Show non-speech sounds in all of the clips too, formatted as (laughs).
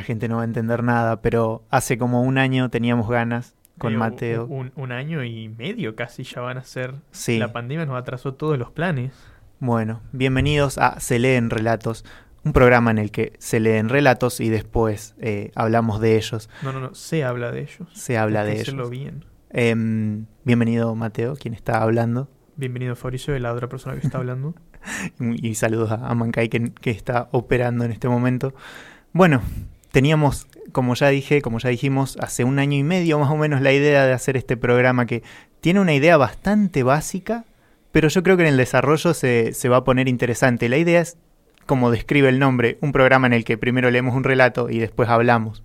la gente no va a entender nada, pero hace como un año teníamos ganas con Mateo. Un, un año y medio casi ya van a ser. Sí. La pandemia nos atrasó todos los planes. Bueno, bienvenidos a Se leen relatos, un programa en el que se leen relatos y después eh, hablamos de ellos, No, no, no, se habla de ellos. se habla Hay que de hacerlo ellos. bien. Em, bienvenido Mateo, quien está hablando, Bienvenido Fabricio, la otra persona que está hablando. y, (laughs) y saludos a, a Mankai que, que está operando en este momento. Bueno, teníamos, como ya dije, como ya dijimos, hace un año y medio más o menos la idea de hacer este programa que tiene una idea bastante básica, pero yo creo que en el desarrollo se, se va a poner interesante. La idea es, como describe el nombre, un programa en el que primero leemos un relato y después hablamos.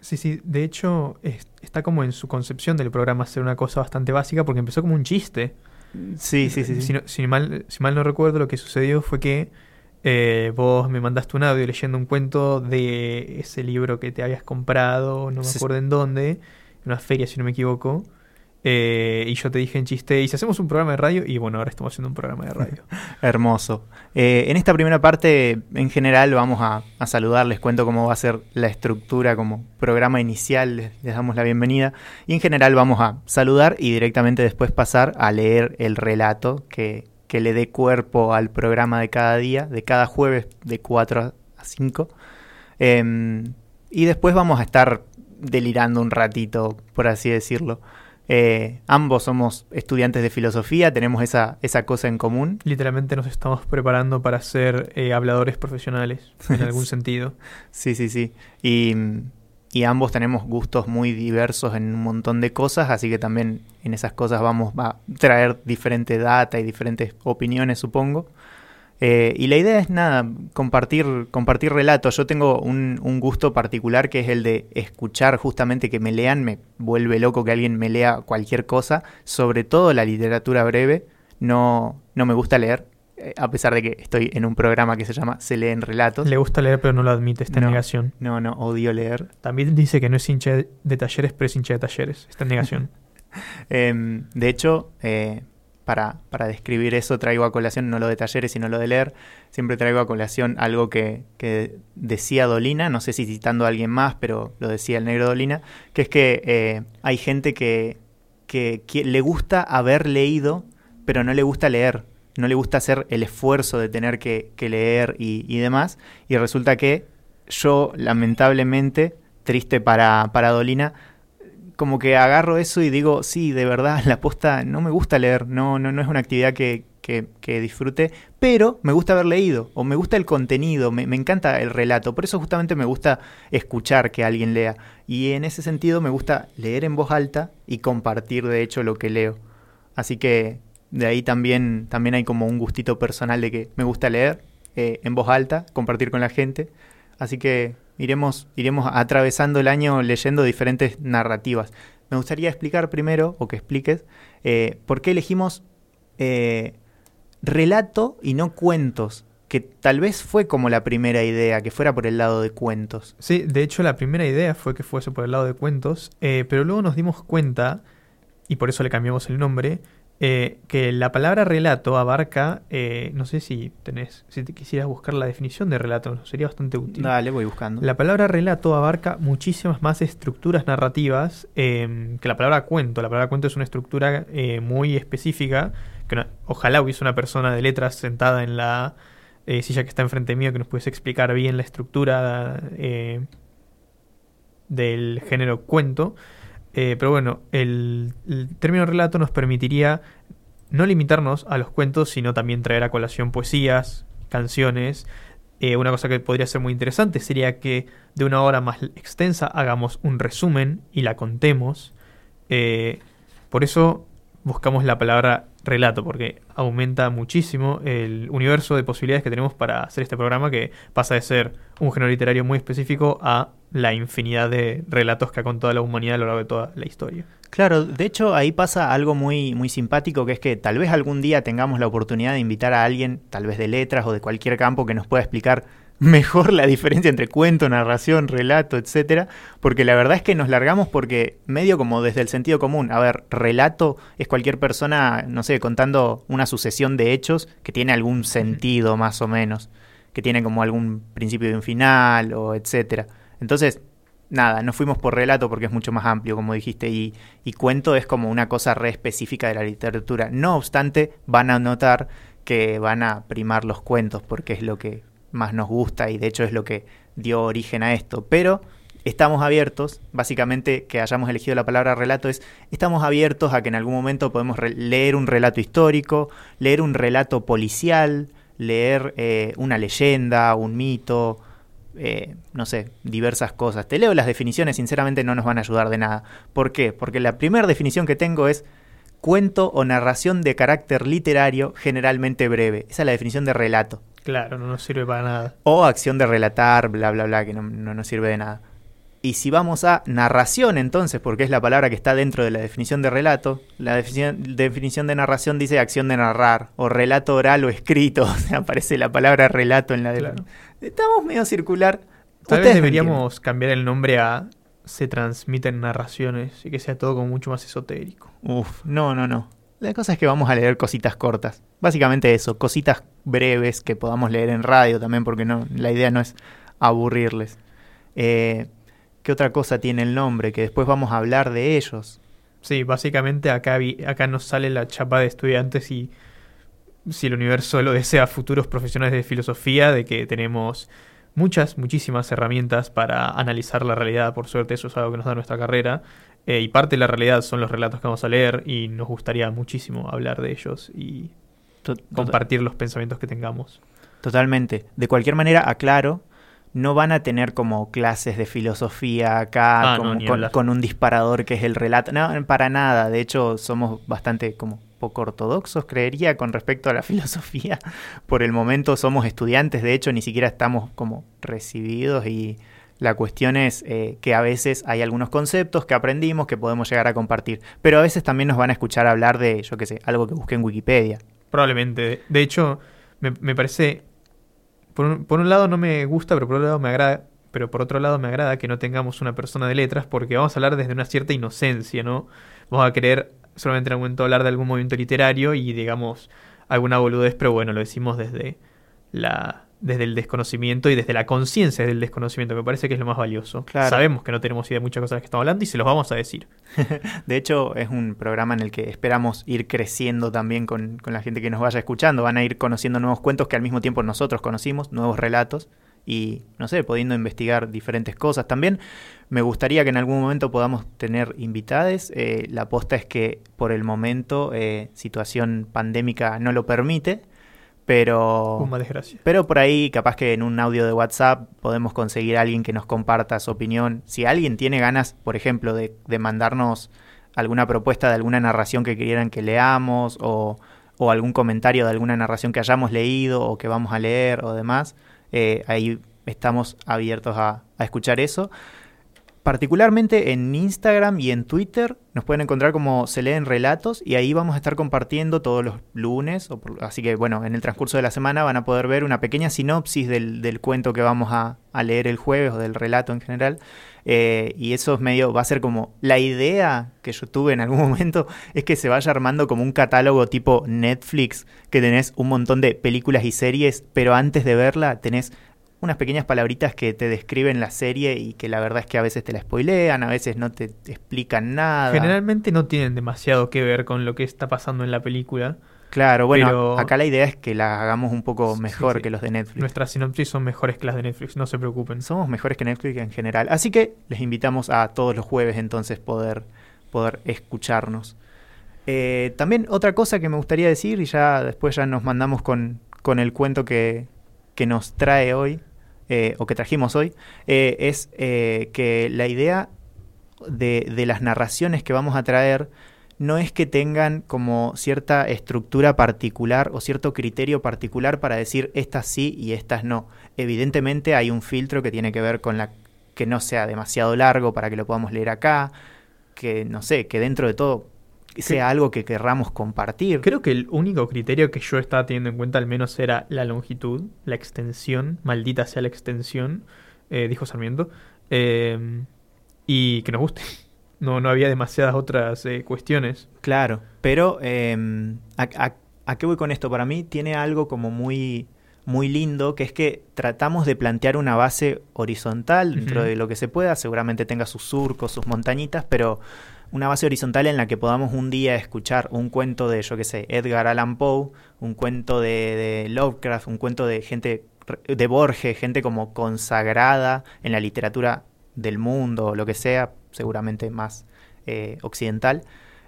Sí, sí, de hecho es- está como en su concepción del programa ser una cosa bastante básica porque empezó como un chiste. Sí, sí, sí. sí. Si mal, si mal no recuerdo, lo que sucedió fue que eh, vos me mandaste un audio leyendo un cuento de ese libro que te habías comprado, no me acuerdo en dónde, en una feria si no me equivoco. eh, y yo te dije en chiste, ¿y si hacemos un programa de radio? Y bueno, ahora estamos haciendo un programa de radio. (laughs) Hermoso. Eh, en esta primera parte, en general, vamos a, a saludar, les cuento cómo va a ser la estructura como programa inicial, les, les damos la bienvenida. Y en general vamos a saludar y directamente después pasar a leer el relato que, que le dé cuerpo al programa de cada día, de cada jueves de 4 a 5. Em, y después vamos a estar delirando un ratito, por así decirlo. Eh, ambos somos estudiantes de filosofía, tenemos esa, esa cosa en común. Literalmente nos estamos preparando para ser eh, habladores profesionales, en (laughs) algún sentido. Sí, sí, sí. Y, y ambos tenemos gustos muy diversos en un montón de cosas, así que también en esas cosas vamos a traer diferente data y diferentes opiniones, supongo. Eh, y la idea es nada, compartir, compartir relatos. Yo tengo un, un gusto particular que es el de escuchar justamente que me lean, me vuelve loco que alguien me lea cualquier cosa, sobre todo la literatura breve. No, no me gusta leer, a pesar de que estoy en un programa que se llama Se leen relatos. Le gusta leer, pero no lo admite, está en No. negación. No, no, odio leer. También dice que no es hincha de talleres, pero es hincha de talleres. Está en negación. (laughs) Em, de hecho, eh, para, para describir eso traigo a colación no lo de talleres, sino lo de leer. Siempre traigo a colación algo que, que decía Dolina, no sé si citando a alguien más, pero lo decía el negro Dolina, que es que eh, hay gente que, que, que le gusta haber leído, pero no le gusta leer. No le gusta hacer el esfuerzo de tener que, leer y, y demás. Y resulta que yo, lamentablemente, triste para, para Dolina, como que agarro eso y digo, sí, de verdad, (laughs) la posta no me gusta leer, no, no, no es una actividad que, que, que disfrute, pero me gusta haber leído, o me gusta el contenido, me, me encanta el relato, por eso justamente me gusta escuchar que alguien lea, y en ese sentido me gusta leer en voz alta y compartir de hecho lo que leo. Así que de ahí también, también hay como un gustito personal de que me gusta leer eh, en voz alta, compartir con la gente, así que iremos, iremos atravesando el año leyendo diferentes narrativas. Me gustaría explicar primero, o que expliques, eh, por qué elegimos eh, relato y no cuentos, que tal vez fue como la primera idea, que fuera por el lado de cuentos. Sí, de hecho la primera idea fue que fuese por el lado de cuentos, pero luego nos dimos cuenta, y por eso le cambiamos el nombre, eh, que la palabra relato abarca, eh, no sé si tenés, si te quisieras buscar la definición de relato, sería bastante útil. Dale, voy buscando. La palabra relato abarca muchísimas más estructuras narrativas eh, que la palabra cuento. La palabra cuento es una estructura eh, muy específica, que ojalá hubiese una persona de letras sentada en la eh, silla que está enfrente mío que nos pudiese explicar bien la estructura eh, del género cuento. Eh, pero bueno, el, el término relato nos permitiría no limitarnos a los cuentos, sino también traer a colación poesías, canciones. Eh, una cosa que podría ser muy interesante sería que de una hora más extensa hagamos un resumen y la contemos. Eh, por eso buscamos la palabra relato, porque aumenta muchísimo el universo de posibilidades que tenemos para hacer este programa, que pasa de ser un género literario muy específico a la infinidad de relatos que ha contado la humanidad a lo largo de toda la historia. Claro, de hecho ahí pasa algo muy, muy simpático, que es que tal vez algún día tengamos la oportunidad de invitar a alguien, tal vez de letras o de cualquier campo, que nos pueda explicar mejor la diferencia entre cuento, narración, relato, etcétera, porque la verdad es que nos largamos porque medio como desde el sentido común, a ver, relato es cualquier persona, no sé, contando una sucesión de hechos que tiene algún sentido más o menos, que tiene como algún principio y un final o etcétera. Entonces, nada, no fuimos por relato porque es mucho más amplio, como dijiste, y, y cuento es como una cosa re específica de la literatura. No obstante, van a notar que van a primar los cuentos porque es lo que más nos gusta y de hecho es lo que dio origen a esto. Pero estamos abiertos, básicamente que hayamos elegido la palabra relato es, estamos abiertos a que en algún momento podemos leer un relato histórico, leer un relato policial, leer eh, una leyenda, un mito, eh, no sé, diversas cosas. Te leo las definiciones, sinceramente no nos van a ayudar de nada. ¿Por qué? Porque la primera definición que tengo es cuento o narración de carácter literario generalmente breve. Esa es la definición de relato. Claro, no nos sirve para nada. O acción de relatar, bla, bla, bla, que no, no nos sirve de nada. Y si vamos a narración entonces, porque es la palabra que está dentro de la definición de relato, la definición, definición de narración dice acción de narrar, o relato oral o escrito, (laughs) o sea, aparece la palabra relato en la de... Estamos medio circular. Tal vez deberíamos cambiar el nombre a se transmiten narraciones y que sea todo como mucho más esotérico. Uf, no, no, no. La cosa es que vamos a leer cositas cortas. Básicamente eso, cositas breves que podamos leer en radio también, porque no, la idea no es aburrirles. Eh, ¿Qué otra cosa tiene el nombre? Que después vamos a hablar de ellos. Sí, básicamente acá, acá nos sale la chapa de estudiantes y si el universo lo desea, futuros profesionales de filosofía, de que tenemos muchas, muchísimas herramientas para analizar la realidad. Por suerte, eso es algo que nos da nuestra carrera. Eh, y parte de la realidad son los relatos que vamos a leer y nos gustaría muchísimo hablar de ellos y compartir los pensamientos que tengamos. Totalmente. De cualquier manera, aclaro no van a tener como clases de filosofía acá, ah, con, un disparador que es el relato. No, para nada. De hecho, somos bastante como poco ortodoxos, creería, con respecto a la (laughs) filosofía. Por el momento somos estudiantes, de hecho, ni siquiera estamos como recibidos y la cuestión es eh, que a veces hay algunos conceptos que aprendimos que podemos llegar a compartir, pero a veces también nos van a escuchar hablar de, yo qué sé, algo que busqué en Wikipedia. Probablemente. De hecho, me, me parece por un, lado no me gusta, pero por otro lado me agrada, pero por otro lado me agrada que no tengamos una persona de letras, porque vamos a hablar desde una cierta inocencia, ¿no? Vamos a querer solamente en algún momento hablar de algún movimiento literario y digamos alguna boludez, pero bueno, lo decimos desde la desde el desconocimiento y desde la conciencia del desconocimiento, que me parece que es lo más valioso. Sabemos que no tenemos idea de muchas cosas de las que estamos hablando y se los vamos a decir. (laughs) de hecho, es un programa en el que esperamos ir creciendo también con, con, la gente que nos vaya escuchando. Van a ir conociendo nuevos cuentos que al mismo tiempo nosotros conocimos, nuevos relatos y, no sé, pudiendo investigar diferentes cosas. También me gustaría que en algún momento podamos tener invitades. Eh, la aposta es que por el momento eh, situación pandémica no lo permite pero, pero por ahí, capaz que en un audio de WhatsApp podemos conseguir a alguien que nos comparta su opinión. Si alguien tiene ganas, por ejemplo, de, de mandarnos alguna propuesta de alguna narración que quieran que leamos o, o, algún comentario de alguna narración que hayamos leído o que vamos a leer o demás, eh, ahí estamos abiertos a, a escuchar eso particularmente en Instagram y en Twitter nos pueden encontrar como se leen relatos y ahí vamos a estar compartiendo todos los lunes, así que bueno, en el transcurso de la semana van a poder ver una pequeña sinopsis del, cuento que vamos a, leer el jueves o del relato en general. Eh, y eso es medio, va a ser como la idea que yo tuve en algún (laughs) momento es que se vaya armando como un catálogo tipo Netflix, que tenés un montón de películas y series, pero antes de verla tenés unas pequeñas palabritas que te describen la serie y que la verdad es que a veces te la spoilean, a veces no te, explican nada. Generalmente no tienen demasiado que ver con lo que está pasando en la película. Claro, bueno, acá la idea es que la hagamos un poco mejor que los de Netflix. Nuestras sinopsis son mejores que las de Netflix, no se preocupen. Somos mejores que Netflix en general. Así que les invitamos a todos los jueves entonces poder, poder escucharnos. Eh, también otra cosa que me gustaría decir, y ya después ya nos mandamos con, con el cuento que, que nos trae hoy, eh, o que trajimos hoy, eh, es que la idea de, de, las narraciones que vamos a traer no es que tengan como cierta estructura particular o cierto criterio particular para decir estas sí y estas no. Evidentemente hay un filtro que tiene que ver con la que no sea demasiado largo para que lo podamos leer acá, que no sé, que dentro de todo sea algo que querramos compartir. Creo que el único criterio que yo estaba teniendo en cuenta al menos era la longitud, la extensión, maldita sea la extensión, eh, dijo Sarmiento, em, y que nos guste. No, no había demasiadas otras eh, cuestiones. Claro, pero em, a, qué voy con esto? Para mí tiene algo como muy muy lindo, que es que tratamos de plantear una base horizontal dentro de lo que se pueda, seguramente tenga sus surcos, sus montañitas, pero una base horizontal en la que podamos un día escuchar un cuento de, yo qué sé, Edgar Allan Poe, un cuento de, de Lovecraft, un cuento de gente, de Borges, gente como consagrada en la literatura del mundo o lo que sea, seguramente más eh, occidental.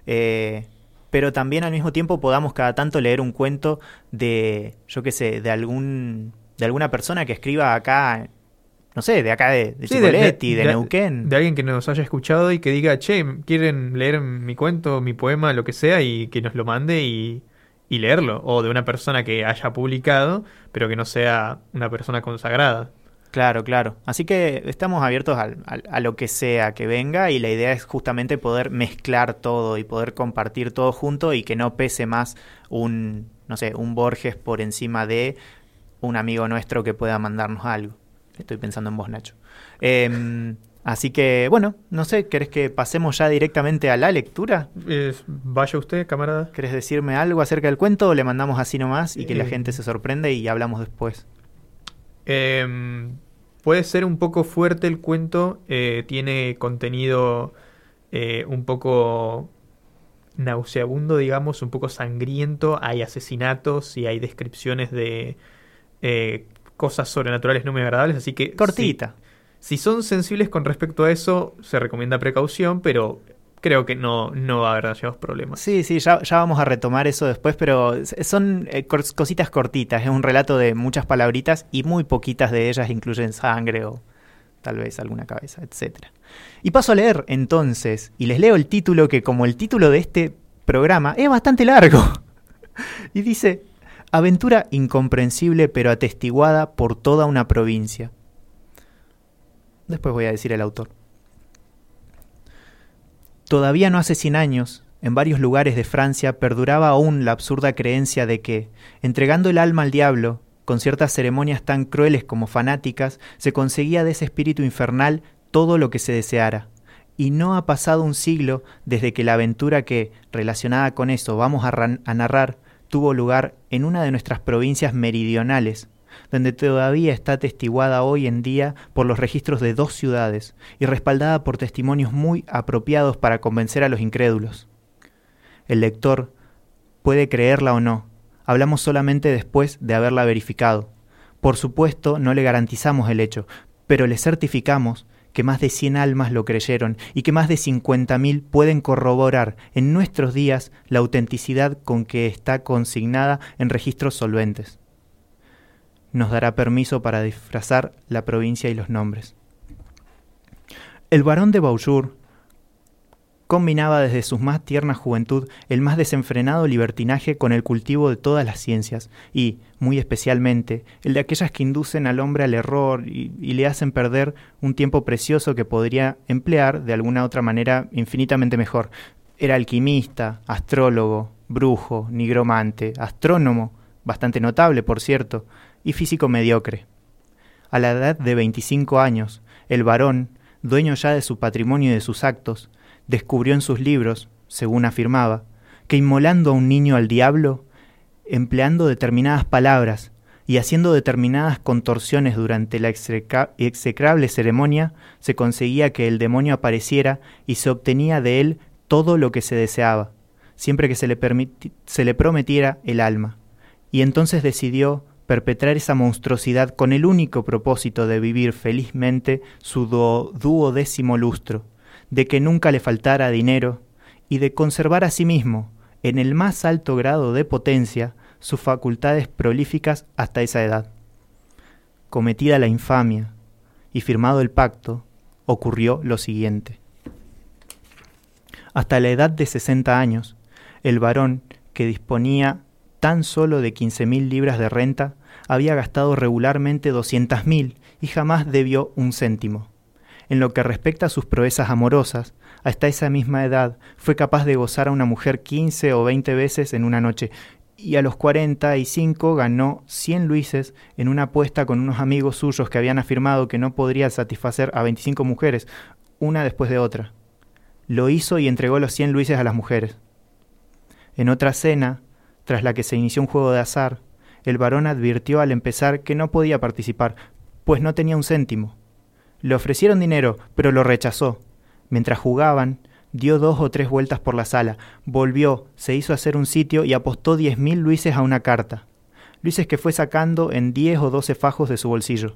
Eh, pero también al mismo tiempo podamos cada tanto leer un cuento de, yo qué sé, de algún de alguna persona que escriba acá, no sé, de acá de, de Sí, de- de- Chicoletti, de, de- Neuquén. De alguien que nos haya escuchado y que diga, che, ¿quieren leer mi cuento, mi poema, lo que sea? Y que nos lo mande y, y leerlo. O de una persona que haya publicado, pero que no sea una persona consagrada. Claro, claro. Así que estamos abiertos al- al- a lo que sea que venga y la idea es justamente poder mezclar todo y poder compartir todo junto y que no pese más un, no sé, un Borges por encima de un amigo nuestro que pueda mandarnos algo. Estoy pensando en vos, Nacho. Em, así que, bueno, no sé, ¿querés que pasemos ya directamente a la lectura? Vaya usted, camarada. ¿Querés decirme algo acerca del cuento o le mandamos así nomás y que la Eh. gente se sorprende y hablamos después? Em, puede ser un poco fuerte el cuento, eh, tiene contenido eh, un poco nauseabundo, digamos, un poco sangriento, hay asesinatos y hay descripciones de eh, cosas sobrenaturales no muy agradables, así que... Cortita. Si, si son sensibles con respecto a eso, se recomienda precaución, pero creo que no, no va a haber demasiados problemas. Sí, sí, ya, ya vamos a retomar eso después, pero son eh, cositas cortitas, es un relato de muchas palabritas y muy poquitas de ellas incluyen sangre o tal vez alguna cabeza, etcétera. Y paso a leer entonces, y les leo el título que como el título de este programa es bastante largo. (laughs) y dice, Aventura incomprensible pero atestiguada por toda una provincia. Después voy a decir el autor. Todavía no hace 100 años, en varios lugares de Francia perduraba aún la absurda creencia de que, entregando el alma al diablo, con ciertas ceremonias tan crueles como fanáticas, se conseguía de ese espíritu infernal todo lo que se deseara. Y no ha pasado un siglo desde que la aventura que, relacionada con eso, vamos a, a narrar, tuvo lugar en una de nuestras provincias meridionales, donde todavía está atestiguada hoy en día por los registros de dos ciudades y respaldada por testimonios muy apropiados para convencer a los incrédulos. El lector puede creerla o no, hablamos solamente después de haberla verificado. Por supuesto, no le garantizamos el hecho, pero le certificamos que más de 100 almas lo creyeron y que más de 50.000 pueden corroborar en nuestros días la autenticidad con que está consignada en registros solventes nos dará permiso para disfrazar la provincia y los nombres. El barón de Beaujour combinaba desde su más tierna juventud el más desenfrenado libertinaje con el cultivo de todas las ciencias y, muy especialmente, el de aquellas que inducen al hombre al error y, y le hacen perder un tiempo precioso que podría emplear de alguna otra manera infinitamente mejor. Era alquimista, astrólogo, brujo, nigromante, astrónomo, bastante notable, por cierto, y físico mediocre. A la edad de 25 años, el varón, dueño ya de su patrimonio y de sus actos, descubrió en sus libros, según afirmaba, que inmolando a un niño al diablo, empleando determinadas palabras y haciendo determinadas contorsiones durante la execra execrable ceremonia, se conseguía que el demonio apareciera y se obtenía de él todo lo que se deseaba, siempre que se le, se le prometiera el alma. Y entonces decidió perpetrar esa monstruosidad con el único propósito de vivir felizmente su duodécimo lustro, de que nunca le faltara dinero y de conservar a sí mismo, en el más alto grado de potencia, sus facultades prolíficas hasta esa edad. Cometida la infamia y firmado el pacto, ocurrió lo siguiente. Hasta la edad de sesenta años, el varón, que disponía tan solo de quince mil libras de renta, había gastado regularmente doscientas mil y jamás debió un céntimo. En lo que respecta a sus proezas amorosas, hasta esa misma edad fue capaz de gozar a una mujer quince o veinte veces en una noche, y a los cuarenta y cinco ganó cien luises en una apuesta con unos amigos suyos que habían afirmado que no podría satisfacer a veinticinco mujeres, una después de otra. Lo hizo y entregó los cien luises a las mujeres. En otra cena, tras la que se inició un juego de azar, el varón advirtió al empezar que no podía participar, pues no tenía un céntimo. Le ofrecieron dinero, pero lo rechazó. Mientras jugaban, dio dos o tres vueltas por la sala, volvió, se hizo hacer un sitio y apostó diez mil luises a una carta. Luises que fue sacando en diez o doce fajos de su bolsillo.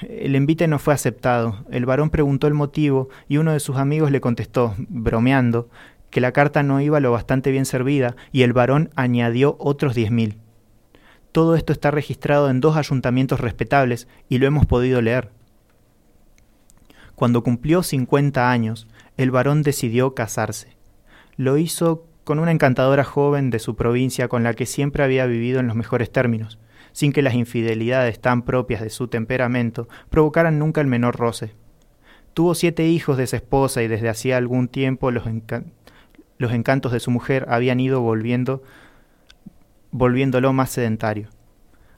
El envite no fue aceptado. El varón preguntó el motivo y uno de sus amigos le contestó, bromeando, que la carta no iba lo bastante bien servida y el varón añadió otros diez mil. Todo esto está registrado en dos ayuntamientos respetables y lo hemos podido leer. Cuando cumplió cincuenta años, el varón decidió casarse. Lo hizo con una encantadora joven de su provincia con la que siempre había vivido en los mejores términos, sin que las infidelidades tan propias de su temperamento provocaran nunca el menor roce. Tuvo siete hijos de esa esposa y desde hacía algún tiempo los, los encantos de su mujer habían ido volviendo volviéndolo más sedentario.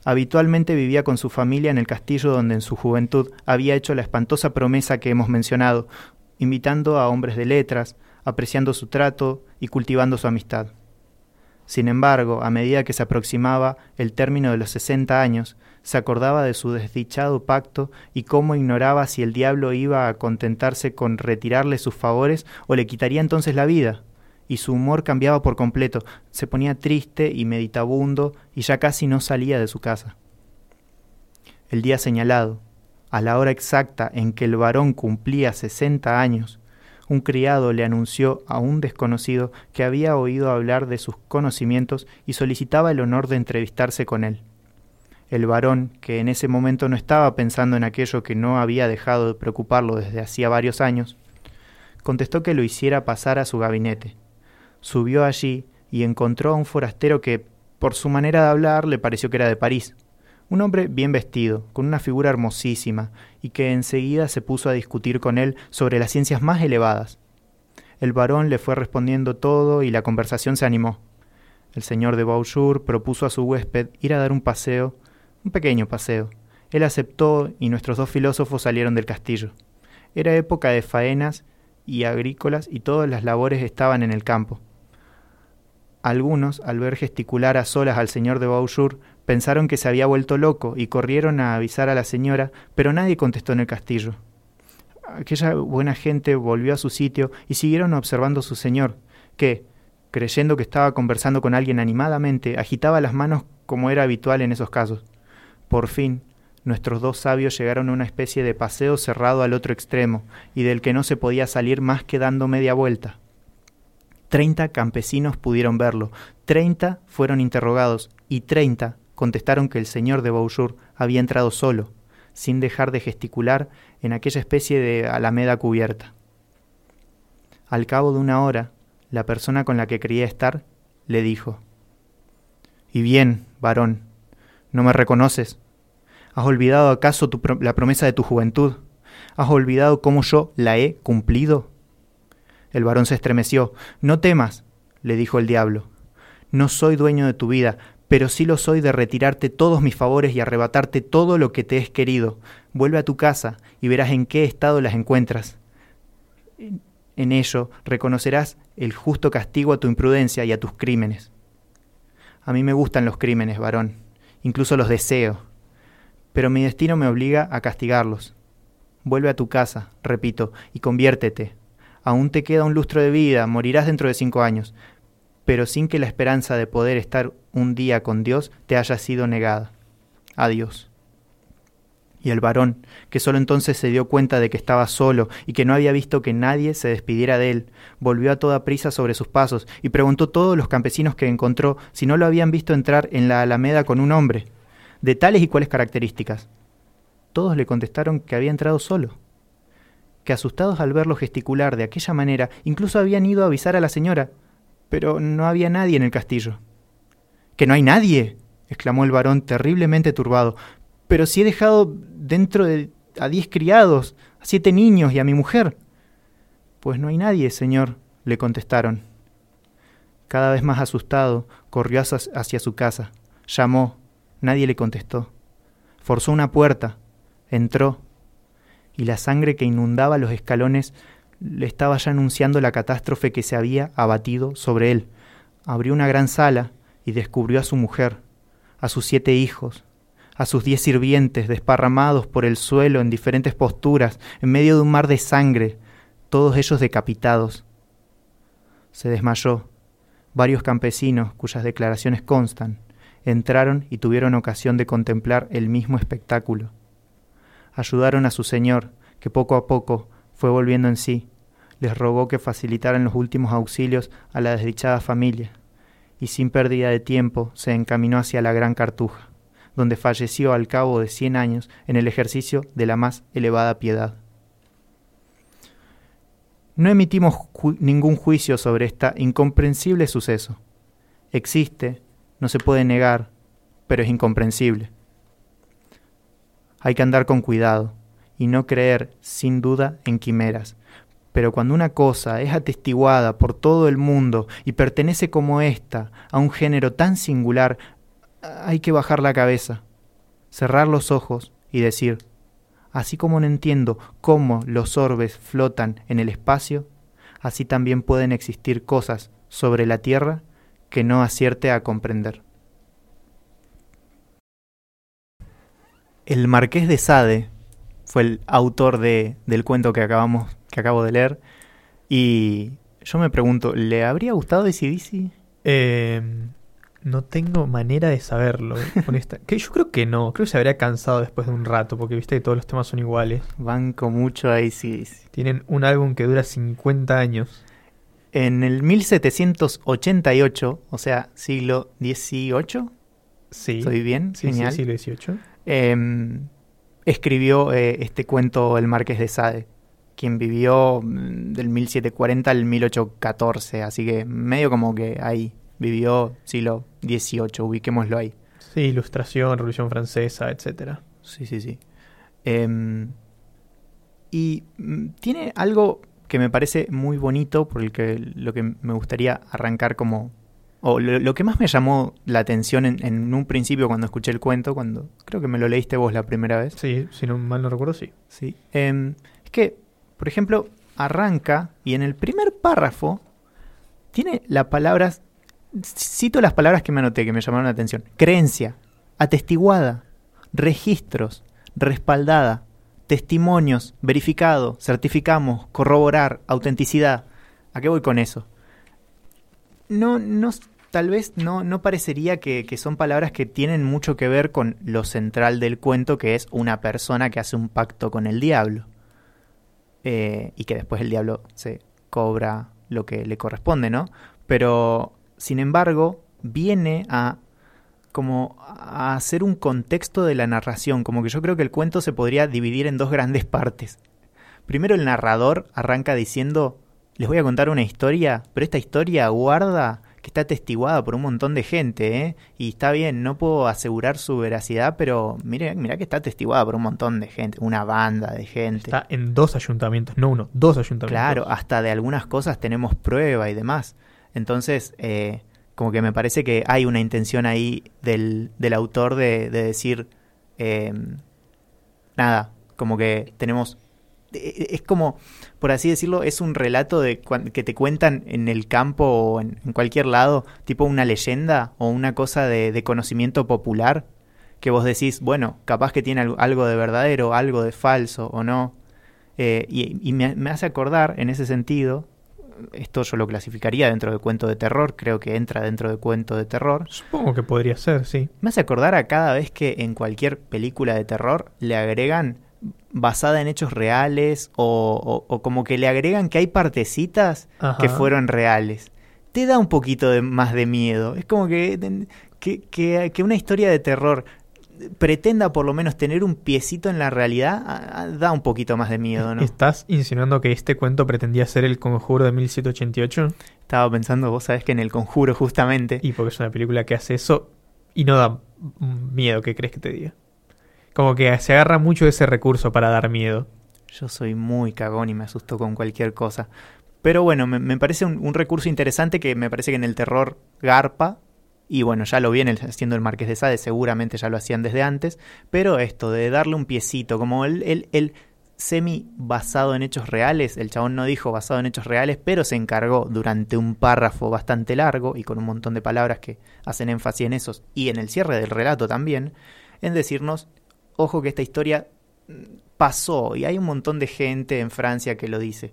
Habitualmente vivía con su familia en el castillo donde en su juventud había hecho la espantosa promesa que hemos mencionado, invitando a hombres de letras, apreciando su trato y cultivando su amistad. Sin embargo, a medida que se aproximaba el término de los sesenta años, se acordaba de su desdichado pacto y cómo ignoraba si el diablo iba a contentarse con retirarle sus favores o le quitaría entonces la vida y su humor cambiaba por completo, se ponía triste y meditabundo y ya casi no salía de su casa. El día señalado, a la hora exacta en que el varón cumplía sesenta años, un criado le anunció a un desconocido que había oído hablar de sus conocimientos y solicitaba el honor de entrevistarse con él. El varón, que en ese momento no estaba pensando en aquello que no había dejado de preocuparlo desde hacía varios años, contestó que lo hiciera pasar a su gabinete subió allí y encontró a un forastero que, por su manera de hablar, le pareció que era de París. Un hombre bien vestido, con una figura hermosísima, y que enseguida se puso a discutir con él sobre las ciencias más elevadas. El varón le fue respondiendo todo y la conversación se animó. El señor de Beaujour propuso a su huésped ir a dar un paseo, un pequeño paseo. Él aceptó y nuestros dos filósofos salieron del castillo. Era época de faenas y agrícolas y todas las labores estaban en el campo. Algunos, al ver gesticular a solas al señor de Beaujour, pensaron que se había vuelto loco y corrieron a avisar a la señora, pero nadie contestó en el castillo. Aquella buena gente volvió a su sitio y siguieron observando a su señor, que, creyendo que estaba conversando con alguien animadamente, agitaba las manos como era habitual en esos casos. Por fin, nuestros dos sabios llegaron a una especie de paseo cerrado al otro extremo, y del que no se podía salir más que dando media vuelta. Treinta campesinos pudieron verlo, treinta fueron interrogados y treinta contestaron que el señor de Beaujour había entrado solo, sin dejar de gesticular en aquella especie de alameda cubierta. Al cabo de una hora, la persona con la que creía estar le dijo Y bien, varón, ¿no me reconoces? ¿Has olvidado acaso la promesa de tu juventud? ¿Has olvidado cómo yo la he cumplido? El varón se estremeció. No temas, le dijo el diablo. No soy dueño de tu vida, pero sí lo soy de retirarte todos mis favores y arrebatarte todo lo que te es querido. Vuelve a tu casa y verás en qué estado las encuentras. En ello reconocerás el justo castigo a tu imprudencia y a tus crímenes. A mí me gustan los crímenes, varón, incluso los deseo, pero mi destino me obliga a castigarlos. Vuelve a tu casa, repito, y conviértete, aún te queda un lustro de vida, morirás dentro de cinco años, pero sin que la esperanza de poder estar un día con Dios te haya sido negada. Adiós. Y el varón, que solo entonces se dio cuenta de que estaba solo y que no había visto que nadie se despidiera de él, volvió a toda prisa sobre sus pasos y preguntó a todos los campesinos que encontró si no lo habían visto entrar en la alameda con un hombre, de tales y cuales características. Todos le contestaron que había entrado solo que asustados al verlo gesticular de aquella manera, incluso habían ido a avisar a la señora, pero no había nadie en el castillo. ¿Que no hay nadie? exclamó el varón terriblemente turbado. Pero si he dejado dentro de a diez criados, a siete niños y a mi mujer. Pues no hay nadie, señor, le contestaron. Cada vez más asustado, corrió hacia su casa. Llamó. Nadie le contestó. Forzó una puerta. Entró y la sangre que inundaba los escalones le estaba ya anunciando la catástrofe que se había abatido sobre él. Abrió una gran sala y descubrió a su mujer, a sus siete hijos, a sus diez sirvientes desparramados por el suelo en diferentes posturas, en medio de un mar de sangre, todos ellos decapitados. Se desmayó. Varios campesinos, cuyas declaraciones constan, entraron y tuvieron ocasión de contemplar el mismo espectáculo. Ayudaron a su señor, que poco a poco fue volviendo en sí, les rogó que facilitaran los últimos auxilios a la desdichada familia, y sin pérdida de tiempo se encaminó hacia la Gran Cartuja donde falleció al cabo de cien años en el ejercicio de la más elevada piedad. No emitimos ningún juicio sobre este incomprensible suceso. Existe, no se puede negar, pero es incomprensible. Hay que andar con cuidado y no creer, sin duda, en quimeras. Pero cuando una cosa es atestiguada por todo el mundo y pertenece como ésta a un género tan singular, hay que bajar la cabeza, cerrar los ojos y decir, así como no entiendo cómo los orbes flotan en el espacio, así también pueden existir cosas sobre la Tierra que no acierte a comprender. El Marqués de Sade fue el autor de, del cuento que acabamos, que acabo de leer, y yo me pregunto, ¿le habría gustado ACDC? Eh, no tengo manera de saberlo. (laughs) que yo creo que no. Creo que se habría cansado después de un rato, porque viste que todos los temas son iguales. Banco mucho ahí, sí. Tienen un álbum que dura 50 años. En el 1788, o sea, siglo XVIII. Sí. ¿Estoy bien? Sí, Genial. siglo XVIII. Em, escribió eh, este cuento El Marqués de Sade, quien vivió mm, del 1740 al 1814, así que medio como que ahí vivió siglo XVIII, ubiquémoslo ahí. Sí, ilustración, Revolución Francesa, etcétera. Sí, sí, sí. Em, y mm, tiene algo que me parece muy bonito, por el que lo que me gustaría arrancar como... O lo, que más me llamó la atención en, un principio cuando escuché el cuento, cuando creo que me lo leíste vos la primera vez. Sí, si no mal no recuerdo, sí. Sí. Em, es que, por ejemplo, arranca y en el primer párrafo tiene las palabras Cito las palabras que me anoté, que me llamaron la atención. Creencia, atestiguada, registros, respaldada, testimonios, verificado, certificamos, corroborar, autenticidad. ¿A qué voy con eso? No, no, tal vez no, no parecería que, son palabras que tienen mucho que ver con lo central del cuento, que es una persona que hace un pacto con el diablo. Eh, y que después el diablo se cobra lo que le corresponde, ¿no? Pero sin embargo, viene a como a hacer un contexto de la narración, como que yo creo que el cuento se podría dividir en dos grandes partes. Primero el narrador arranca diciendo, les voy a contar una historia, pero esta historia guarda que está atestiguada por un montón de gente, ¿eh? Y está bien, no puedo asegurar su veracidad, pero mire, mira que está atestiguada por un montón de gente, una banda de gente. Está en dos ayuntamientos, no uno, dos ayuntamientos. Claro, hasta de algunas cosas tenemos prueba y demás. Entonces, eh, como que me parece que hay una intención ahí del, del autor de, decir, em, nada, como que tenemos... E, e, es como, por así decirlo, es un relato de que te cuentan en el campo o en, cualquier lado, tipo una leyenda o una cosa de, conocimiento popular, que vos decís, bueno, capaz que tiene algo de verdadero, algo de falso o no. Eh, y, me, hace acordar en ese sentido esto yo lo clasificaría dentro de cuento de terror, creo que entra dentro de cuento de terror. Supongo que podría ser, sí. Me hace acordar a cada vez que en cualquier película de terror le agregan basada en hechos reales o, como que le agregan que hay partecitas que fueron reales. Te da un poquito de, más de miedo. Es como que, que, que una historia de terror pretenda por lo menos tener un piecito en la realidad, da un poquito más de miedo, ¿no? ¿Estás insinuando que este cuento pretendía ser el conjuro de 1788? Estaba pensando, vos sabés que en el conjuro justamente. Y porque es una película que hace eso y no da miedo, ¿qué crees que te diga? Como que se agarra mucho ese recurso para dar miedo. Yo soy muy cagón y me asusto con cualquier cosa. Pero bueno, me, parece un, recurso interesante que me parece que en el terror garpa, y bueno, ya lo viene haciendo el Marqués de Sade, seguramente ya lo hacían desde antes, pero esto de darle un piecito, como el, el, semi basado en hechos reales. El chabón no dijo basado en hechos reales, pero se encargó durante un párrafo bastante largo y con un montón de palabras que hacen énfasis en esos y en el cierre del relato también, en decirnos, ojo que esta historia mm, pasó y hay un montón de gente en Francia que lo dice.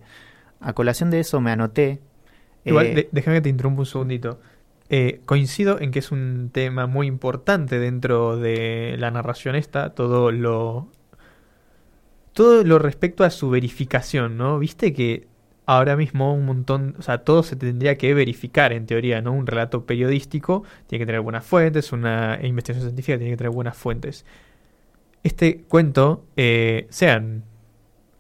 A colación de eso me anoté. Igual, eh, déjame que te interrumpa un segundito. Eh, coincido en que es un tema muy importante dentro de la narración esta, todo lo... Todo lo respecto a su verificación, ¿no? Viste que ahora mismo un montón, o sea, todo se tendría que verificar en teoría, ¿no? Un relato periodístico tiene que tener buenas fuentes, una investigación científica tiene que tener buenas fuentes. Este cuento, eh, sean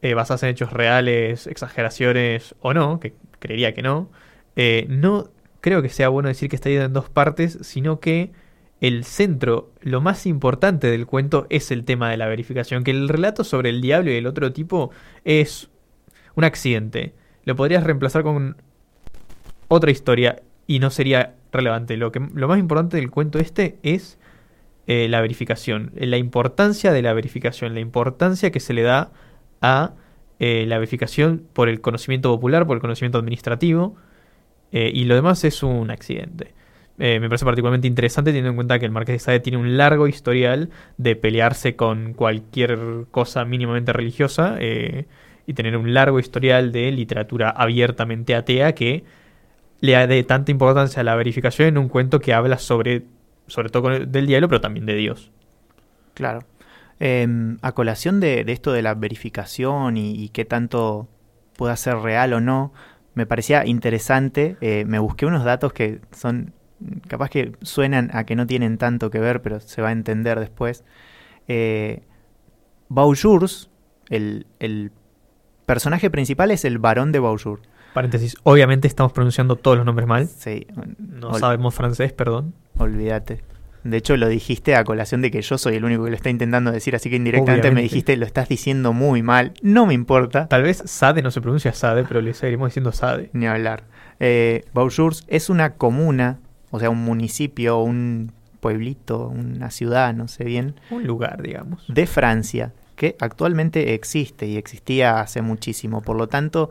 eh, basadas en hechos reales, exageraciones o no, que creería que no, eh, no creo que sea bueno decir que está dividido en dos partes, sino que el centro, lo más importante del cuento es el tema de la verificación, que el relato sobre el diablo y el otro tipo es un accidente. Lo podrías reemplazar con otra historia y no sería relevante. Lo, que, lo más importante del cuento este es eh, la verificación, la importancia de la verificación, la importancia que se le da a eh, la verificación por el conocimiento popular, por el conocimiento administrativo, eh, y lo demás es un accidente. Eh, me parece particularmente interesante teniendo en cuenta que el Marqués de Sade tiene un largo historial de pelearse con cualquier cosa mínimamente religiosa eh, y tener un largo historial de literatura abiertamente atea que le da tanta importancia a la verificación en un cuento que habla sobre, sobre todo del diablo, pero también de Dios. Claro. Em, a colación de, esto de la verificación y, qué tanto pueda ser real o no, me parecía interesante. eh, me busqué unos datos que son, capaz que suenan a que no tienen tanto que ver, pero se va a entender después. Eh, el, el personaje principal es el varón de Beaujours. Paréntesis, obviamente estamos pronunciando todos los nombres mal. Sí, No ol- sabemos francés, perdón. olvídate. De hecho, lo dijiste a colación de que yo soy el único que lo está intentando decir, así que indirectamente me dijiste, lo estás diciendo muy mal. No me importa. Tal vez Sade no se pronuncia Sade, pero le seguiremos diciendo Sade. Ni hablar. Eh, Beaujours es una comuna, o sea, un municipio, un pueblito, una ciudad, no sé bien, Un lugar, digamos. de Francia, que actualmente existe y existía hace muchísimo. Por lo tanto,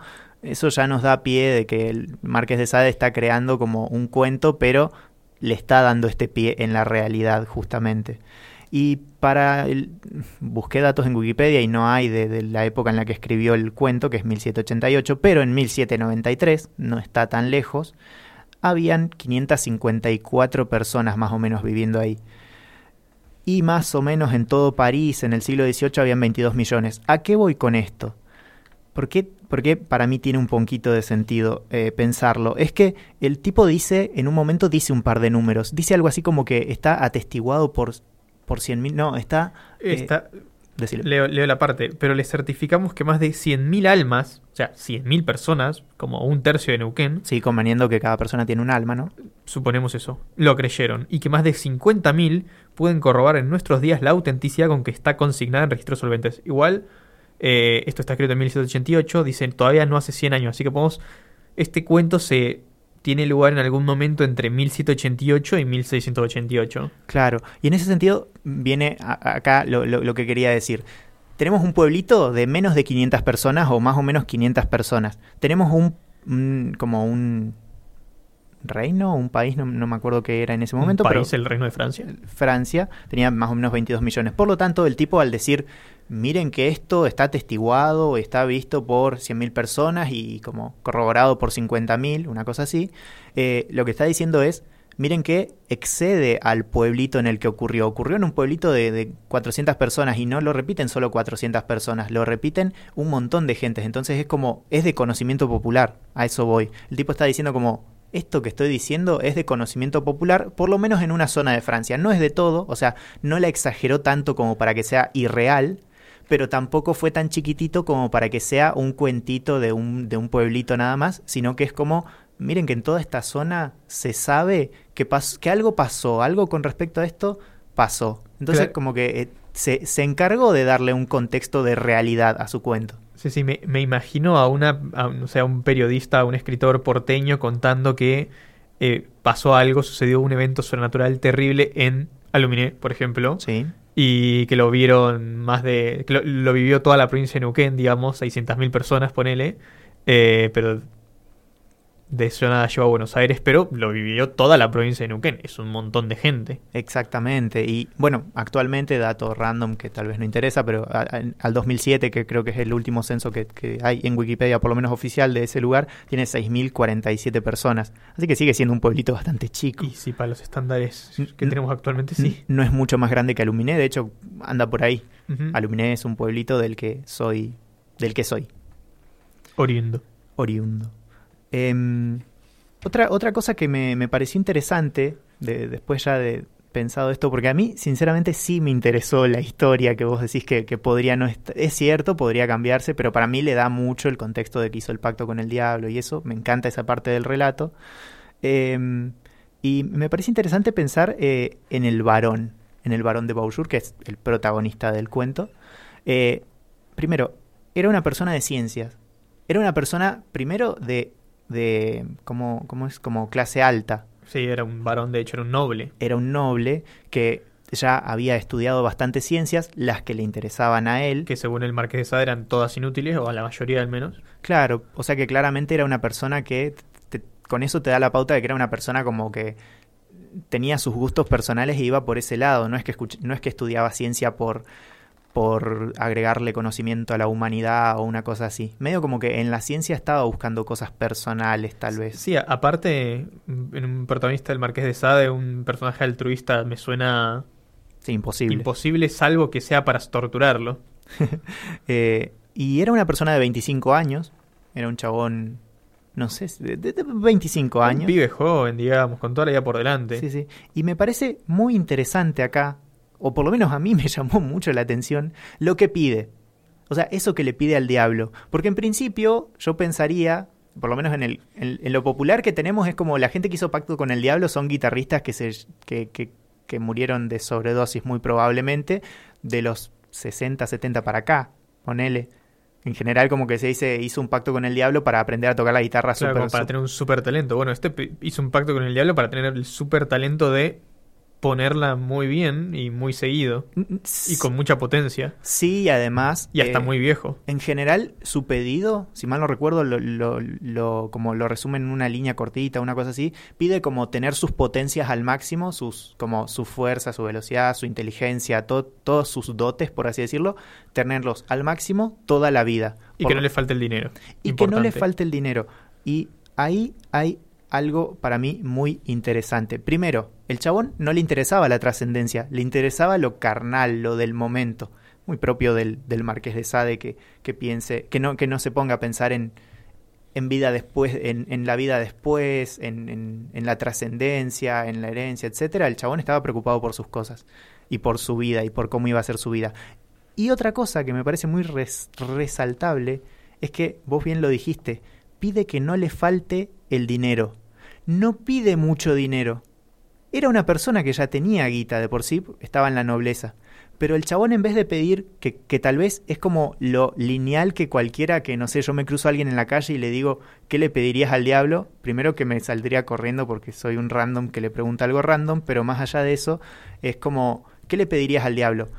eso ya nos da pie de que el Marqués de Sade está creando como un cuento, pero le está dando este pie en la realidad justamente. Y para el, busqué datos en Wikipedia y no hay de, de la época en la que escribió el cuento, que es 1788, pero en 1793, no está tan lejos, habían 554 personas más o menos viviendo ahí. Y más o menos en todo París en el siglo XVIII habían 22 millones. ¿A qué voy con esto? ¿Por qué, por qué para mí tiene un poquito de sentido eh, pensarlo? Es que el tipo dice, en un momento dice un par de números. Dice algo así como que está atestiguado por, por 100.000. No, está... eh, decilo. leo, leo la parte, pero le certificamos que más de 100.000 almas, o sea, 100.000 personas, como un tercio de Neuquén, Sí, conveniendo que cada persona tiene un alma, ¿no? suponemos eso, lo creyeron, y que más de 50.000 pueden corroborar en nuestros días la autenticidad con que está consignada en registros solventes. Igual, eh, esto está escrito en 1788, dicen todavía no hace 100 años, así que podemos, este cuento se tiene lugar en algún momento entre 1788 y 1688. Claro, y en ese sentido viene acá lo, lo- que quería decir. Tenemos un pueblito de menos de 500 personas o más o menos 500 personas. Tenemos un- como un reino, un país, no, no me acuerdo qué era en ese momento, un pero país, el Reino de Francia. Francia tenía más o menos 22 millones. Por lo tanto, el tipo al decir, miren que esto está atestiguado, está visto por 100.000 personas y como corroborado por 50.000, una cosa así, eh, lo que está diciendo es, miren que excede al pueblito en el que ocurrió. Ocurrió en un pueblito de, de 400 personas y no lo repiten solo 400 personas, lo repiten un montón de gentes. Entonces es como, es de conocimiento popular, a eso voy. El tipo está diciendo como, esto que estoy diciendo es de conocimiento popular, por lo menos en una zona de Francia. No es de todo, o sea, no la exageró tanto como para que sea irreal, pero tampoco fue tan chiquitito como para que sea un cuentito de un, de un pueblito nada más, sino que es como, miren que en toda esta zona se sabe que, pas- que algo pasó, algo con respecto a esto pasó. Entonces Claro. como que eh, se, se encargó de darle un contexto de realidad a su cuento. Sí, sí, me, me imagino a una, a, o sea, un periodista, a un escritor porteño contando que eh, pasó algo, sucedió un evento sobrenatural terrible en Aluminé, por ejemplo, Sí. y que lo vieron más de... que lo, lo vivió toda la provincia de Neuquén, digamos, 600.000 personas, ponele, eh, pero de eso nada llegó a Buenos Aires, pero lo vivió toda la provincia de Neuquén. Es un montón de gente. Exactamente. Y bueno, actualmente, dato random que tal vez no interesa, pero a- a- al 2007, que creo que es el último censo que, que hay en Wikipedia, por lo menos oficial, de ese lugar, tiene 6.047 personas. Así que sigue siendo un pueblito bastante chico. Y sí, para los estándares que N- tenemos actualmente, sí. No es mucho más grande que Aluminé, de hecho, anda por ahí. Aluminé es un pueblito del que soy, del que soy. Oriundo. oriundo. Em, otra, otra cosa que me, me pareció interesante, de, después ya de pensado esto, porque a mí sinceramente sí me interesó la historia que vos decís que, que podría no est- es cierto, podría cambiarse, pero para mí le da mucho el contexto de que hizo el pacto con el diablo y eso, me encanta esa parte del relato. Em, y me parece interesante pensar eh, en el varón, en el varón de Beaujour, que es el protagonista del cuento. Eh, primero, era una persona de ciencias, era una persona, primero, de, de como, como es, como clase alta. Sí, era un varón, de hecho, era un noble. Era un noble que ya había estudiado bastantes ciencias, las que le interesaban a él. Que según el Marqués de Sade eran todas inútiles, o a la mayoría al menos. Claro, o sea que claramente era una persona que, te- con eso te da la pauta de que era una persona como que tenía sus gustos personales y iba por ese lado. No es que, escuch- no es que estudiaba ciencia por, por agregarle conocimiento a la humanidad o una cosa así. Medio como que en la ciencia estaba buscando cosas personales, tal vez. Sí, aparte, en un protagonista del Marqués de Sade, un personaje altruista, me suena Sí, imposible. imposible, salvo que sea para torturarlo. (laughs) Eh, y era una persona de 25 años. Era un chabón, no sé, de, de- de 25 Un años. pibe joven, digamos, con toda la vida por delante. Sí, sí. Y me parece muy interesante acá, o por lo menos a mí me (laughs) llamó mucho la atención, lo que pide. O sea, eso que le pide al diablo. Porque en principio yo pensaría, por lo menos en, el, en, en lo popular que tenemos, es como la gente que hizo pacto con el diablo son guitarristas que, se, que, que, que murieron de sobredosis muy probablemente de los 60, 70 para acá, ponele. En general como que se dice, hizo un pacto con el diablo para aprender a tocar la guitarra Claro, súper- como para tener un super talento. Bueno, este hizo un pacto con el diablo para tener el super talento de ponerla muy bien y muy seguido. Y con mucha potencia. Sí, y además... Y hasta eh, muy viejo. En general, su pedido, si mal no recuerdo, lo, lo, lo- como lo resumen en una línea cortita, una cosa así, pide como tener sus potencias al máximo, sus, como su fuerza, su velocidad, su inteligencia, to- todos sus dotes, por así decirlo, tenerlos al máximo toda la vida. Y Por- que no le falte el dinero. y que no le falte el dinero. Y ahí hay algo para mí muy interesante. Primero, el chabón no le interesaba la trascendencia, le interesaba lo carnal, lo del momento. Muy propio del, del Marqués de Sade que, que piense, que no, que no se ponga a pensar en, en vida después, en, en la vida después, en, en, la trascendencia, en la herencia, etcétera. El chabón estaba preocupado por sus cosas y por su vida y por cómo iba a ser su vida. Y otra cosa que me parece muy res- resaltable es que vos bien lo dijiste, pide que no le falte el dinero. No pide mucho dinero. Era una persona que ya tenía guita de por sí, estaba en la nobleza. Pero el chabón en vez de pedir, que, que tal vez es como lo lineal que cualquiera que, no sé, yo me cruzo a alguien en la calle y le digo, ¿qué le pedirías al diablo? Primero que me saldría corriendo porque soy un random que le pregunta algo random, pero más allá de eso, es como, ¿qué le pedirías al diablo?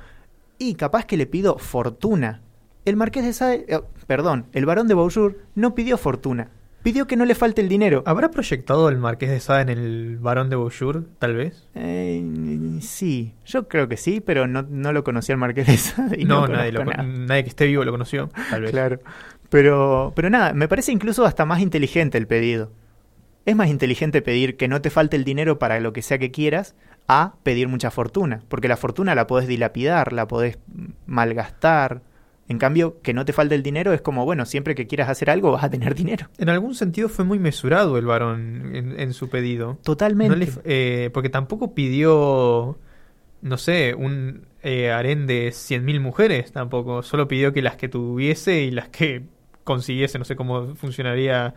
Y capaz que le pido fortuna. El marqués de Sade, eh, perdón, el varón de Beaujour no pidió fortuna, pidió que no le falte el dinero. ¿Habrá proyectado el Marqués de Sade en el Barón de Beaujour, tal vez? Eh, sí, yo creo que sí, pero no, no lo conocía el marqués de Sade y no, no, nadie, lo nadie que esté vivo lo conoció, tal vez. Claro. Pero, pero nada, me parece incluso hasta más inteligente el pedido. Es más inteligente pedir que no te falte el dinero para lo que sea que quieras a pedir mucha fortuna. Porque la fortuna la podés dilapidar, la podés malgastar. En cambio, que no te falte el dinero es como, bueno, siempre que quieras hacer algo vas a tener dinero. En algún sentido fue muy mesurado el varón en, en su pedido. Totalmente. No le f- eh, porque tampoco pidió, no sé, un eh, harén de 100.000 mujeres, tampoco. Solo pidió que las que tuviese y las que consiguiese, no sé cómo funcionaría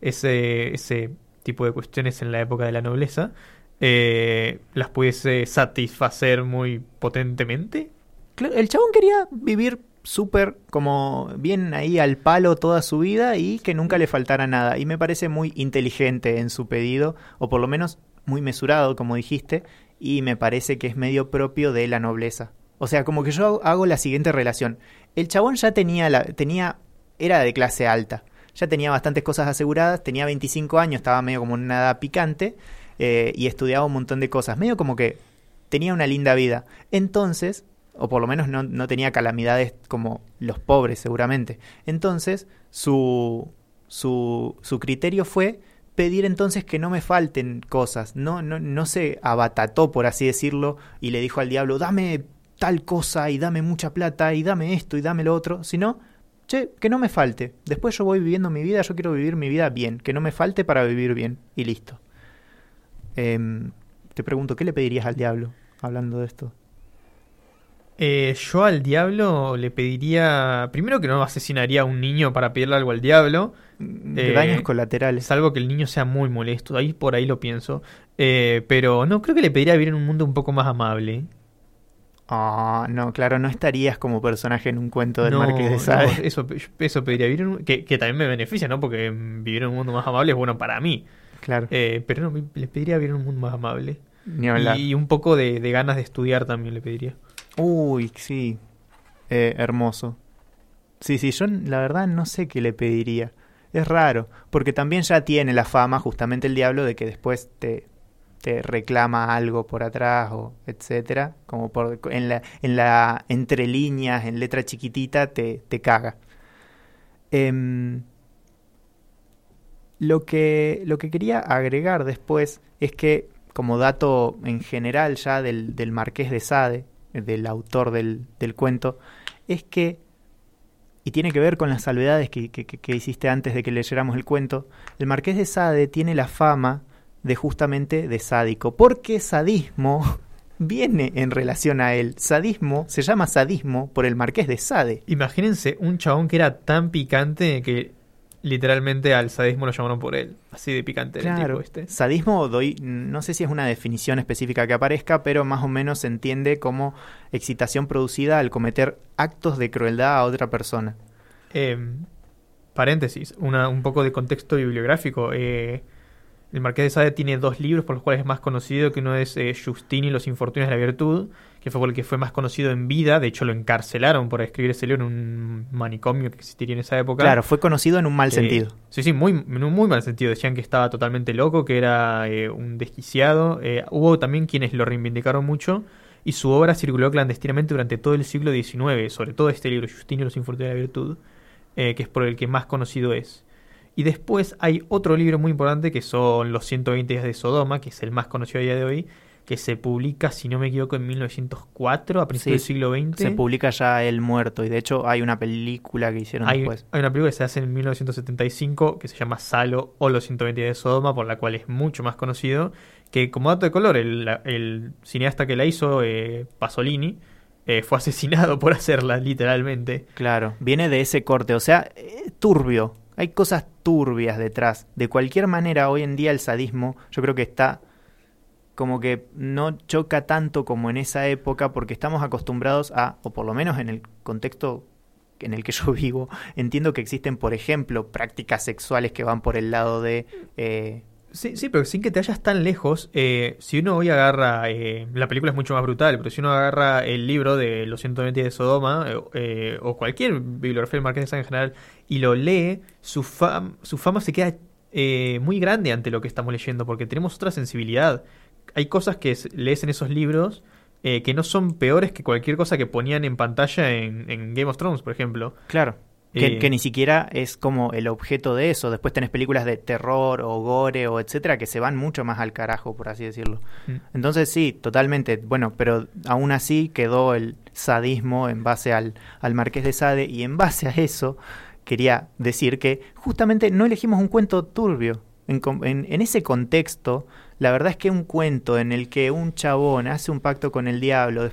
ese, ese tipo de cuestiones en la época de la nobleza, eh, las pudiese satisfacer muy potentemente. El chabón quería vivir súper como bien ahí al palo toda su vida y que nunca le faltara nada. Y me parece muy inteligente en su pedido, o por lo menos muy mesurado, como dijiste, y me parece que es medio propio de la nobleza. O sea, como que yo hago la siguiente relación. El chabón ya tenía, la, tenía era de clase alta. Ya tenía bastantes cosas aseguradas, tenía 25 años, estaba medio como en una edad picante eh, y estudiaba un montón de cosas. Medio como que tenía una linda vida. Entonces, o por lo menos no, no tenía calamidades como los pobres seguramente. Entonces, su, su, su criterio fue pedir entonces que no me falten cosas. No, no, no se abatató, por así decirlo, y le dijo al diablo, dame tal cosa y dame mucha plata y dame esto y dame lo otro, sino, che, que no me falte. Después yo voy viviendo mi vida, yo quiero vivir mi vida bien, que no me falte para vivir bien y listo. Em, te pregunto, ¿qué le pedirías al diablo hablando de esto? Eh, yo al diablo le pediría. Primero que no asesinaría a un niño para pedirle algo al diablo. De Eh, daños colaterales. Salvo que el niño sea muy molesto. Ahí por ahí lo pienso. Eh, pero no, creo que le pediría vivir en un mundo un poco más amable. Ah, no, claro, no estarías como personaje en un cuento del No, Marqués de no, Sade. (laughs) eso, eso pediría vivir en un- que, que también me beneficia, ¿no? Porque mm, vivir en un mundo más amable es bueno para mí. Claro, Eh, pero no, le pediría vivir en un mundo más amable. ni hablar. Y, un poco de, de ganas de estudiar también le pediría. Uy, sí. Eh, hermoso. Sí, sí, yo la verdad no sé qué le pediría. Es raro, porque también ya tiene la fama, justamente el diablo, de que después te, te reclama algo por atrás o etcétera, como por en la, en la entre líneas, en letra chiquitita, te, te caga. Em, lo que, lo que quería agregar después es que, como dato en general ya del, del Marqués de Sade, del autor del, del cuento, es que, y tiene que ver con las salvedades que, que- que- hiciste antes de que leyéramos el cuento, el Marqués de Sade tiene la fama de justamente de sádico, porque sadismo (laughs) viene en relación a él. Sadismo se llama sadismo por el Marqués de Sade. Imagínense un chabón que era tan picante que literalmente al sadismo lo llamaron por él. Así de picante el tipo este. sadismo doy, no sé si es una definición específica que aparezca, pero más o menos se entiende como excitación producida al cometer actos de crueldad a otra persona. Eh, paréntesis, una, un poco de contexto bibliográfico. Eh, el Marqués de Sade tiene dos libros por los cuales es más conocido, que uno es eh, Justini y los infortunios de la virtud, que fue por el que fue más conocido en vida, de hecho lo encarcelaron por escribir ese libro en un manicomio que existiría en esa época. Claro, fue conocido en un mal Eh, sentido. Sí, sí, muy, en un muy mal sentido. Decían que estaba totalmente loco, que era eh, un desquiciado. Eh, hubo también quienes lo reivindicaron mucho y su obra circuló clandestinamente durante todo el siglo XIX, sobre todo este libro, Justino y los Infortunios de la Virtud, que es por el que más conocido es. Y después hay otro libro muy importante que son Los 120 días de Sodoma, que es el más conocido a día de hoy, que se publica, si no me equivoco, en 1904, a principios Sí, del siglo XX. Se publica ya El Muerto y de hecho hay una película que hicieron Hay, después. hay una película que se hace en 1975 que se llama Salo o los 120 días de Sodoma, por la cual es mucho más conocido. Que como dato de color, el, el cineasta que la hizo, eh, Pasolini, eh, fue asesinado por hacerla, literalmente. Claro, viene de ese corte, o sea, eh, turbio. Hay cosas turbias detrás. De cualquier manera, hoy en día el sadismo yo creo que está como que no choca tanto como en esa época porque estamos acostumbrados a, o por lo menos en el contexto en el que yo (laughs) vivo, entiendo que existen, por ejemplo, prácticas sexuales que van por el lado de... eh, Sí, sí, pero sin que te vayas tan lejos, eh, si uno hoy agarra, eh, la película es mucho más brutal, pero si uno agarra el libro de Los 120 días de Sodoma, eh, eh, o cualquier bibliografía del Marqués de en general, y lo lee, su, fam- su fama se queda eh, muy grande ante lo que estamos leyendo, porque tenemos otra sensibilidad. Hay cosas que lees en esos libros eh, que no son peores que cualquier cosa que ponían en pantalla en Game of Thrones, por ejemplo. Claro. Que, Eh, que ni siquiera es como el objeto de eso. Después tenés películas de terror o gore o etcétera que se van mucho más al carajo, por así decirlo. Mm. Entonces sí, totalmente. Bueno, pero aún así quedó el sadismo en base al, al Marqués de Sade y en base a eso quería decir que justamente no elegimos un cuento turbio. En, en- en ese contexto, la verdad es que un cuento en el que un chabón hace un pacto con el diablo,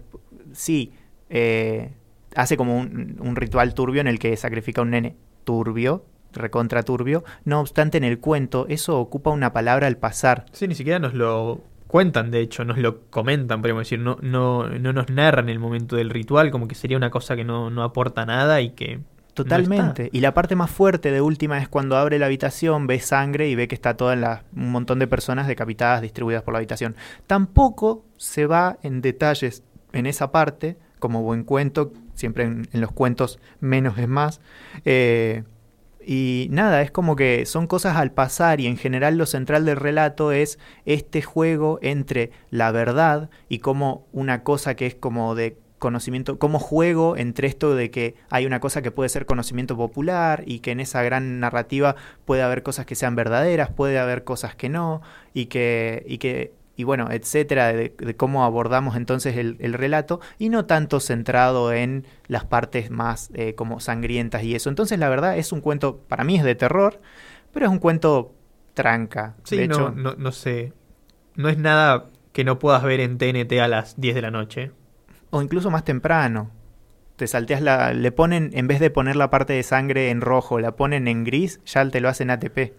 sí, eh, hace como un, un ritual turbio en el que sacrifica a un nene turbio, recontra turbio. No obstante, en el cuento eso ocupa una palabra al pasar. Sí, ni siquiera nos lo cuentan, de hecho, nos lo comentan, podemos decir, no, no, no nos narran el momento del ritual, como que sería una cosa que no, no aporta nada y que... Totalmente. y la parte más fuerte de última es cuando abre la habitación, ve sangre y ve que está toda la, un montón de personas decapitadas distribuidas por la habitación. Tampoco se va en detalles en esa parte como buen cuento, siempre en, los cuentos menos es más. Eh, y nada, es como que son cosas al pasar y en general lo central del relato es este juego entre la verdad y como una cosa que es como de conocimiento, como juego entre esto de que hay una cosa que puede ser conocimiento popular y que en esa gran narrativa puede haber cosas que sean verdaderas, puede haber cosas que no, y que, y que y bueno, etcétera, de, cómo abordamos entonces el, relato y no tanto centrado en las partes más eh, como sangrientas y eso. Entonces, la verdad, es un cuento, para mí es de terror, pero es un cuento tranca. Sí, de no, no, no sé. No es nada que no puedas ver en TNT a las 10 de la noche. O incluso más temprano. Te salteas la. Le ponen, en vez de poner la parte de sangre en rojo, la ponen en gris, ya te lo hacen ATP.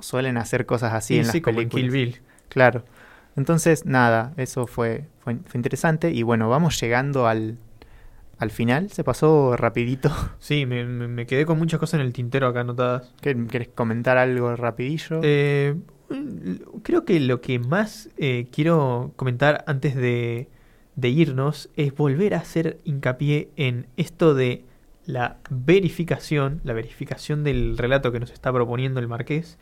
Suelen hacer cosas así en las películas. Kill Bill. Claro. Entonces, nada, eso fue, fue, interesante. Y bueno, vamos llegando al, al final. Se pasó rapidito. (laughs) Sí, me, me, quedé con muchas cosas en el tintero acá anotadas. ¿Quieres comentar algo rapidillo? Eh, creo que lo que más eh, quiero comentar antes de, de irnos es volver a hacer hincapié en esto de la verificación, la verificación del relato que nos está proponiendo el marqués,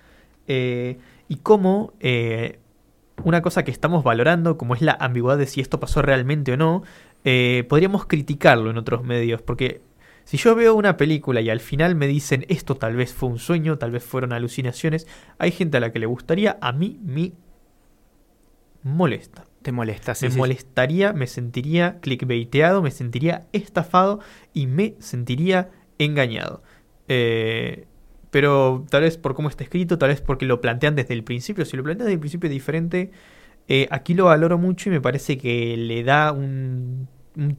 eh, y cómo eh, una cosa que estamos valorando, como es la ambigüedad de si esto pasó realmente o no, eh, podríamos criticarlo en otros medios, porque si yo veo una película y al final me dicen esto tal vez fue un sueño, tal vez fueron alucinaciones, hay gente a la que le gustaría, a mí me molesta. Te molesta, sí. Me molestaría, me sentiría clickbaiteado, me sentiría estafado y me sentiría engañado. Eh, pero tal vez por cómo está escrito, tal vez porque lo plantean desde el principio. Si lo plantean desde el principio diferente, eh, aquí lo valoro mucho y me parece que le da un,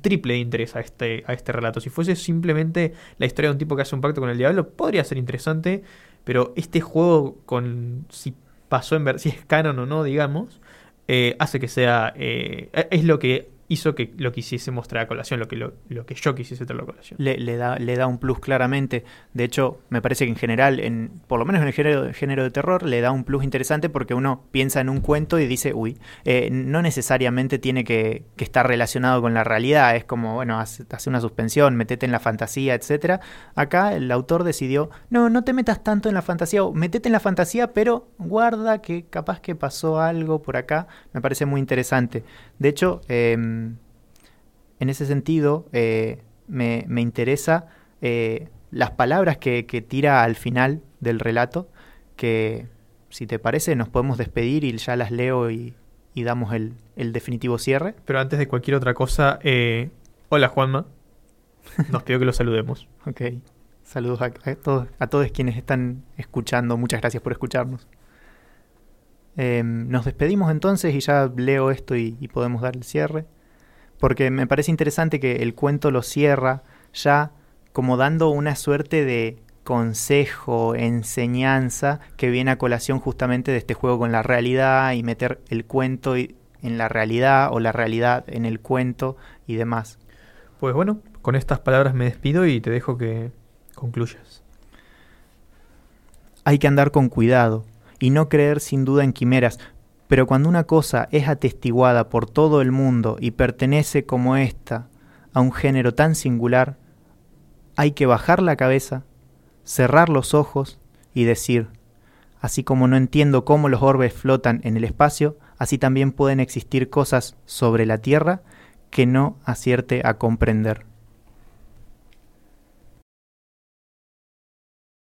triple de interés a este, a este relato. Si fuese simplemente la historia de un tipo que hace un pacto con el diablo, podría ser interesante, pero este juego con si pasó en ver si es canon o no, digamos, eh, hace que sea... Eh, es lo que hizo que lo quisiese mostrar a colación, lo que, lo, que yo quisiese traer a colación. Le, da, le da un plus claramente. De hecho, me parece que en general, en, por lo menos en el género, género de terror, le da un plus interesante porque uno piensa en un cuento y dice, uy, eh, no necesariamente tiene que, estar relacionado con la realidad. Es como, bueno, hace, una suspensión, metete en la fantasía, etcétera. Acá el autor decidió, no, no te metas tanto en la fantasía, o metete en la fantasía, pero guarda que capaz que pasó algo por acá. Me parece muy interesante. De hecho, eh, en ese sentido, eh, me, interesa eh, las palabras que, tira al final del relato, que si te parece nos podemos despedir y ya las leo y, damos el, definitivo cierre. Pero antes de cualquier otra cosa, eh, hola Juanma, nos pido que lo saludemos. (laughs) ok, saludos a, todos, a todos quienes están escuchando, muchas gracias por escucharnos. Nos despedimos entonces y ya leo esto y podemos dar el cierre porque me parece interesante que el cuento lo cierra ya como dando una suerte de consejo, enseñanza que viene a colación justamente de este juego con la realidad y meter el cuento en la realidad o la realidad en el cuento y demás. Pues bueno, con estas palabras me despido y te dejo que concluyas. Hay que andar con cuidado y no creer sin duda en quimeras, pero cuando una cosa es atestiguada por todo el mundo y pertenece como ésta a un género tan singular, hay que bajar la cabeza, cerrar los ojos y decir, así como no entiendo cómo los orbes flotan en el espacio, así también pueden existir cosas sobre la Tierra que no acierte a comprender.